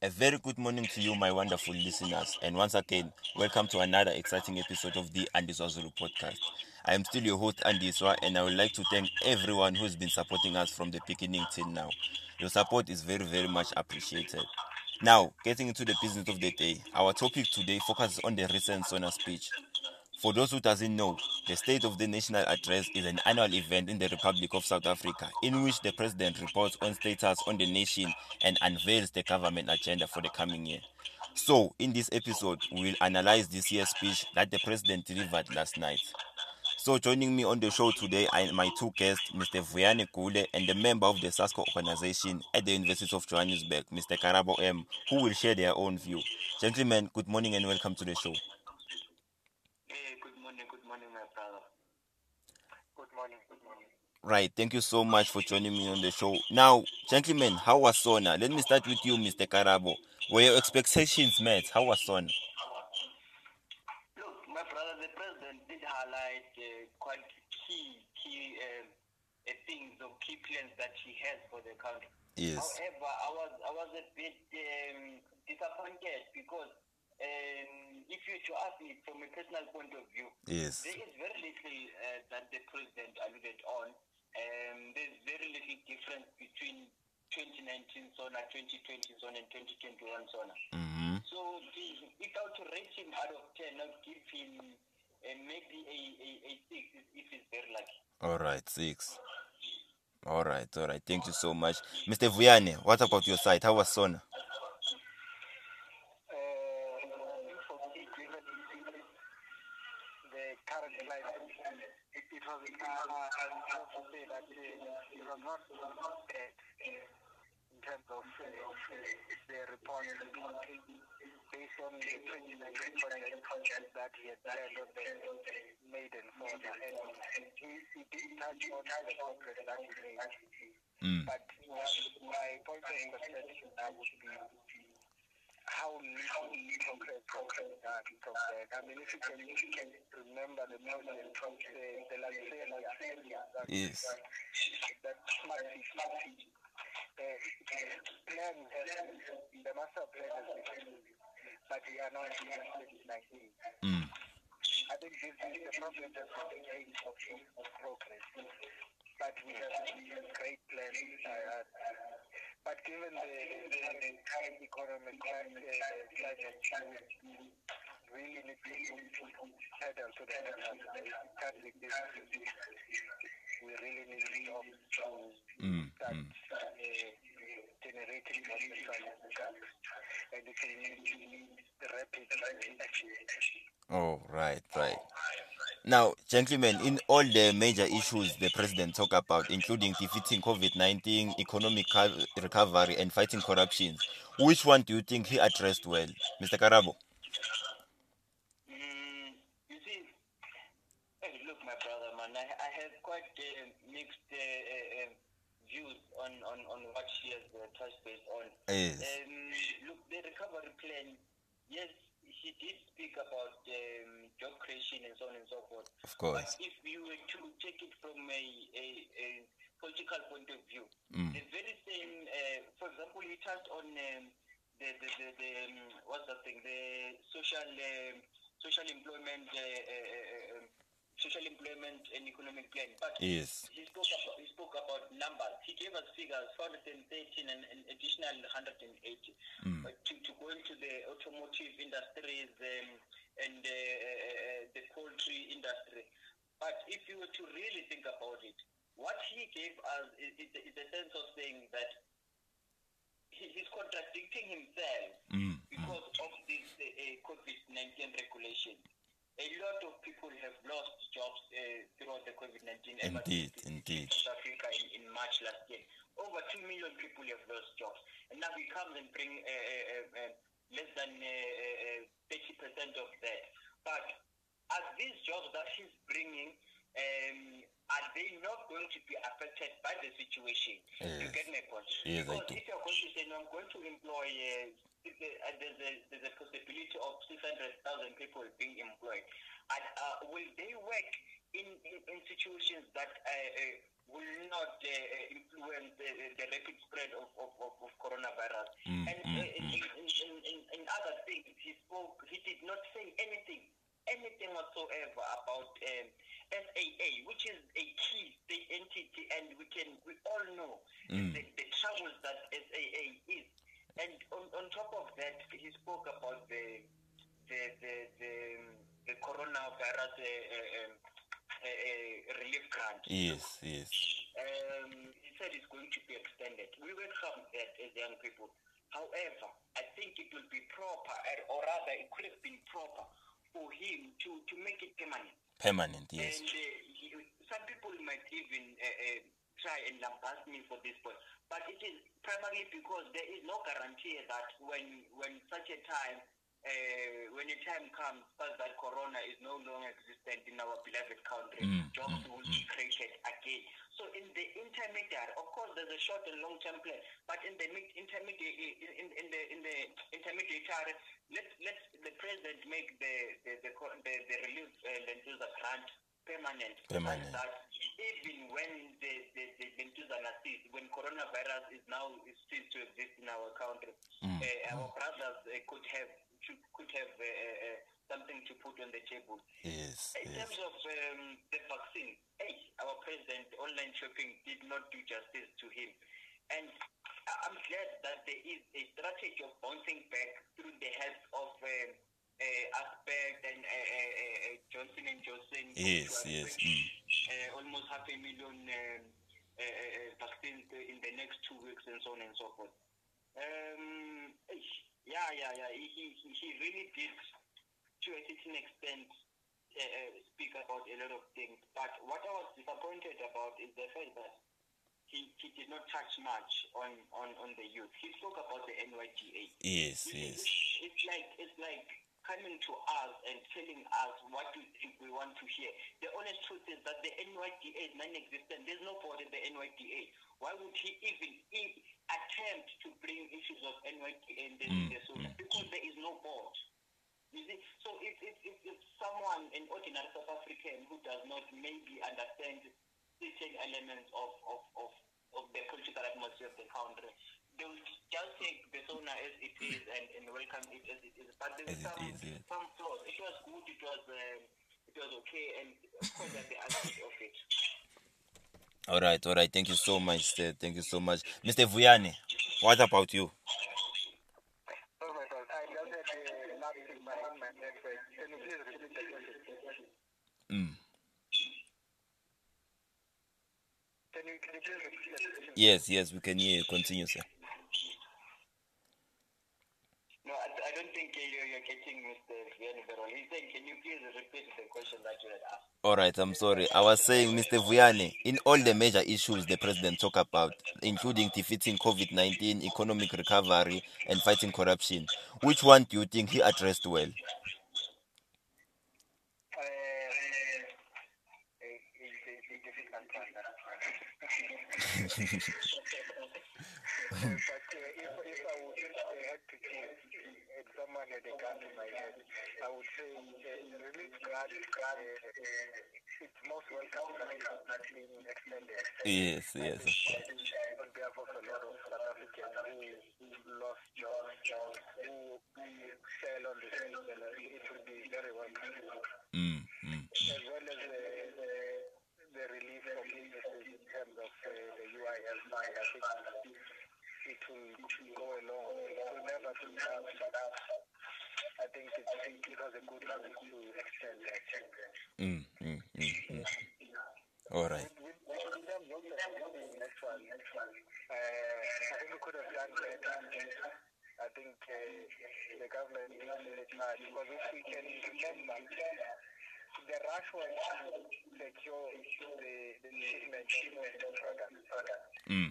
A very good morning to you, my wonderful listeners, and once again, welcome to another exciting episode of the Andy Swazulu podcast. I am still your host, Andy Swa, and I would like to thank everyone who's been supporting us from the beginning till now. Your support is very, very much appreciated. Now, getting into the business of the day, our topic today focuses on the recent SONA speech. For those who doesn't know, the State of the National Address is an annual event in the Republic of South Africa in which the President reports on status on the nation and unveils the government agenda for the coming year. So, in this episode, we will analyze this year's speech that the President delivered last night. So, joining me on the show today are my two guests, Mr. Vuyane Kule and the member of the SASCO organization at the University of Johannesburg, Mr. Karabo M, who will share their own view. Gentlemen, good morning and welcome to the show. Right. Thank you so much for joining me on the show. Now, gentlemen, how was Sona? Let me start with you, Mr. Karabo. Were your expectations met? How was Sona? Look, my brother, the president did highlight uh, quite key, key uh, uh, things or key plans that he has for the country. Yes. However, I was I was a bit um, disappointed because um, if you to ask me from a personal point of view, Yes. there is very little uh, that the president alluded on. Um, there's very little difference between 2019 SONA, 2020 SONA, and 2021 SONA. Mm-hmm. So the, if I were to rate him out of 10, I'd give him uh, maybe a, a, a 6 if, he's very lucky. All right, six. All right, all right. Thank you so much. Mr. Vuyane, what about your side? How was Sona? for me, given the current climate, it, it was, uh, I would have to say that uh, it was not bad in terms of the report based on the 2019 project that he had planned on the maiden he, he did touch on the progress that he made. But my point of perception now would be how little progress progress done from there. I mean, if you can, if you can remember the president from the, the Yes. that smart smart city. The plan has, the master plan has been but we are not in 2019. Mm. I think this is the problem that we made of, of progress. But we have great plans. Uh, given the, current economic climate, uh, climate change, really need to pedal to the metal. Can't be this. We really need to to Mm. start Mm. uh, generating Oh, right, right. Now, gentlemen, in all the major issues the president talked about, including defeating COVID 19, economic recovery, and fighting corruption, which one do you think he addressed well? Mr. Karabo? Mm, you see, hey, look, my brother, man, I, I have quite uh, mixed uh, uh, uh, views on, on, on what she has uh, touched base on. Yes. Um, look, the recovery plan, yes, she did speak about um, job creation and so on and so forth. Of course. But if you were to take it from a, a, a political point of view, Mm. the very same, uh, for example, he touched on um, the, the, the, the um, what's that thing, the social, um, social employment, uh, uh, uh, um, social employment and economic plan. But Yes. he spoke about, about numbers. He gave us figures 413 and an additional 180 Mm. uh, to, to go into the automotive industries um, and uh, uh, the poultry industry. But if you were to really think about it, what he gave us is, is, the, is sense of saying that he, he's contradicting himself Mm. Because of this uh, uh, COVID-19 regulation. A lot of people have lost jobs uh, throughout the COVID-19 Indeed, indeed. South Africa in, in March last year. Over 2 million people have lost jobs. And now he comes and bring uh, uh, uh, uh, less than uh, uh, uh, 30% of that. But are these jobs that he's bringing, um, are they not going to be affected by the situation? You get my point? Yes, I because if you're going to say, no, I'm going to employ, uh, there's a, there's a possibility of 600,000 people being employed. And uh, will they work in, in, in situations that uh, uh will not uh, uh influence the, the, rapid spread of, of, of coronavirus? Mm, and mm, mm, in, in, in, in, other things, he spoke, he did not say anything, anything whatsoever about um, SAA, which is a key state entity, and we can we all know mm. the, the troubles that SAA um, uh, uh, relief grant. Yes, yes. Um, he said it's going to be extended. We welcome that as young people. However, I think it will be proper, or rather, it could have been proper for him to, to make it permanent. Permanent, yes. And uh, he, some people might even uh, uh, try and lambast me for this point, but it is primarily because there is no guarantee that when when such a time, uh, when a time comes, such that corona is no longer existent in our beloved country, Mm, jobs mm, will be created again. So in the intermediate, of course, there's a short and long term plan, but in the mid- intermediate, in, in, the in the intermediate, let let the president make the the the, the, the relief uh, Lentuza grant permanent. Permanent. That even when the the, the Lentuza cease, when coronavirus is now is ceased to exist in our country, Mm, uh, our brothers uh, could have should, could have uh, uh, uh, something to put on the table. Yes, In yes. terms of um, the vaccine, hey, our president, online shopping did not do justice to him. And I'm glad that there is a strategy of bouncing back through the help of um, uh, Aspen and uh, uh, uh, Johnson and Johnson. Yes, yes. Mm. Uh, almost half a million um, uh, uh, uh, vaccines in the next two weeks and so on and so forth. Um, yeah, yeah, yeah. He, he, he he really did, to a certain extent, uh, uh, speak about a lot of things. But what I was disappointed about is the fact that he, he did not touch much on, on, on the youth. He spoke about the NYDA. Yes, see, yes. It's, like it's like coming to us and telling us what we think we want to hear. The honest truth is that the NYDA is non-existent. There's no board in the NYDA. Why would he even attempt to bring issues of NYDA in the, in the Sudan? Because there is no board. You see, so if, if, if, if someone, an ordinary South African who does not maybe understand certain elements of, of, of, of the political atmosphere of the country, they will just take the SONA as it is and, and welcome it as it is. But there some, is, yes. some flaws. It was good, it was, um, it was okay, and of course, the aspect of it. All right, all right. Thank you so much, sir. Thank you so much. Mr. Vuyane, what about you? Mm. Yes, yes, we can hear you. Continue, sir. No, I, I don't think uh, you're, getting Mr. Vuyani. He's saying, can you please repeat the question that you had asked? All right, I'm sorry. I was saying, Mr. Vuyane, in all the major issues the president talked about, including defeating COVID-19, economic recovery, and fighting corruption, which one do you think he addressed well? Uh, a, a, a, a difficult one. but uh, if, if I would uh, had to choose and a gun to my head, I would say uh, relief grant, uh, uh, it's most welcome that it has not been extended. Yes, yes. On behalf of a lot of South Africans who lost jobs, who, who fell on the streets, and it will be very welcome. Mm, mm. as well as the, the, the relief for businesses in terms of uh, the UIF. I think it will go along. It will never be enough, I think it, it was a good move to extend that. Mm, mm, mm, mm. All right. I think. I think. Mm,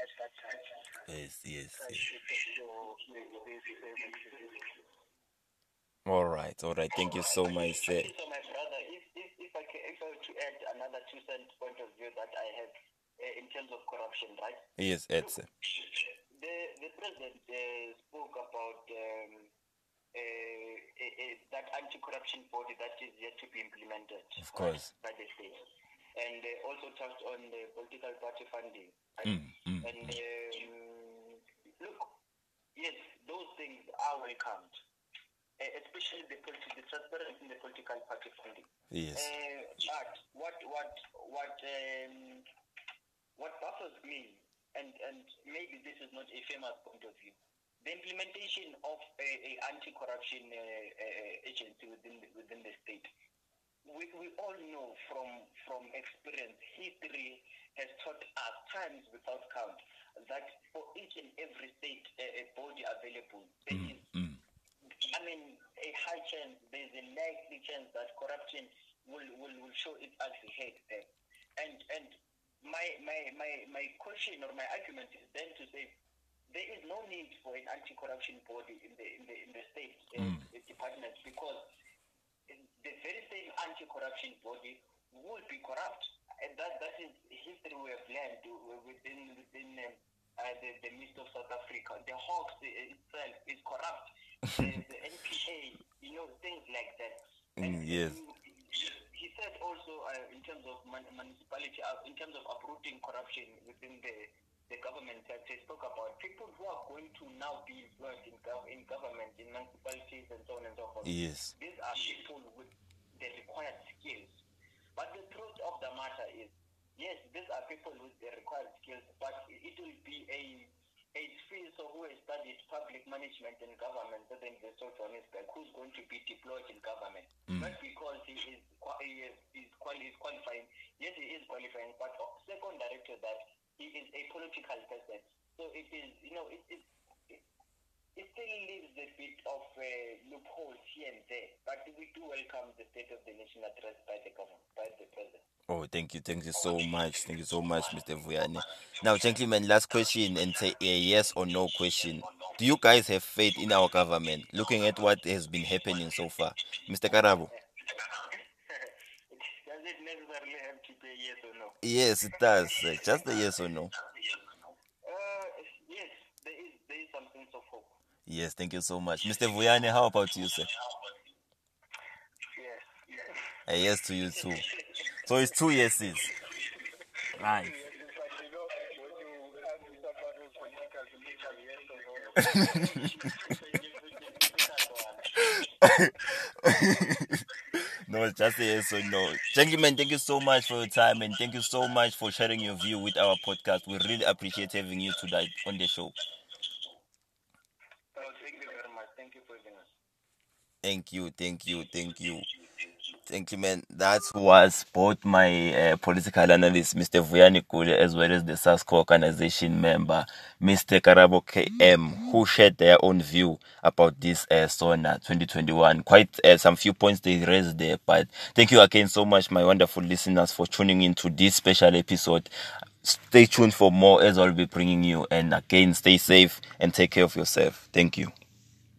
at that time. Yes, yes, yes. should show the, this experience. All right, all right. Thank you so much, sir. So, my brother, if, if, if, I can, if I were to add another two cent point of view that I have uh, in terms of corruption, right? Yes, Ed, sir. The, the president uh, spoke about um, uh, a, a, that anti-corruption body that is yet to be implemented Of course. by the state, and uh, also touched on the political party funding. right? Mm, mm, and um, look, yes, those things are welcomed, uh, especially the, politi- the transparency in the political party funding. Yes. Uh, but what what what um, what baffles me, and and maybe this is not a famous point of view, the implementation of a, a anti-corruption uh, uh, agency within the, within the state. We, we all know from from experience, history has taught us times without count that for each and every state uh, a body available, there is Mm, I mean, a high chance, there's a likely chance that corruption will, will, will show its ugly head there. And and my, my, my, my question or my argument is then to say there is no need for an anti-corruption body in the in the in the state uh, departments because the very same anti-corruption body would be corrupt, and that that is history we have learned within within um, uh, the the midst of South Africa. The Hawks itself is corrupt. the, the NPA, you know, things like that. Mm, yes. He said also uh, in terms of municipality, uh, in terms of uprooting corruption within the the government sector, spoke about people who are going to now be employed in, gov- in government, in municipalities, and so on and so forth. Yes. These are people with the required skills. But the truth of the matter is, yes, these are people with the required skills, but it will be a a or who has studied public management and government at the Johannesburg who's going to be deployed in government. Not because he is, qua- he is, is, quali- is qualifying. Yes, he is qualifying, but secondary to that, he is a political person. So it is, you know, it, it, it, it still leaves a bit of uh, loopholes here and there, but we do welcome the state of the nation addressed by the government, by the thank you, thank you so much, thank you so much, Mr. Vuyane. Now, gentlemen, last question and say a yes or no question. Do you guys have faith in our government? Looking at what has been happening so far, Mr. Karabo. Does it necessarily have to be a yes or no? Yes, it does. Just a yes or no. Uh, yes, there is there is some sense of hope. Yes, thank you so much, Mr. Vuyane. How about you, sir? Yes. Yes. A yes to you too. So it's two yeses. Right. Yes, but you know, when you ask someone who's political to make a yes or no, it's just a yes or no. Gentlemen, thank you so much for your time and thank you so much for sharing your view with our podcast. We really appreciate having you tonight on the show. Oh, thank you very much. Thank you for having us. Thank you, thank you, thank you. Thank you, man. That was both my uh, political analyst, Mr. Vuyani Kule, as well as the SASCO organization member, Mr. Karabo KM, who shared their own view about this uh, SONA 2021. Quite uh, some few points they raised there, but thank you again so much, my wonderful listeners, for tuning in to this special episode. Stay tuned for more as I'll be bringing you. And again, stay safe and take care of yourself. Thank you.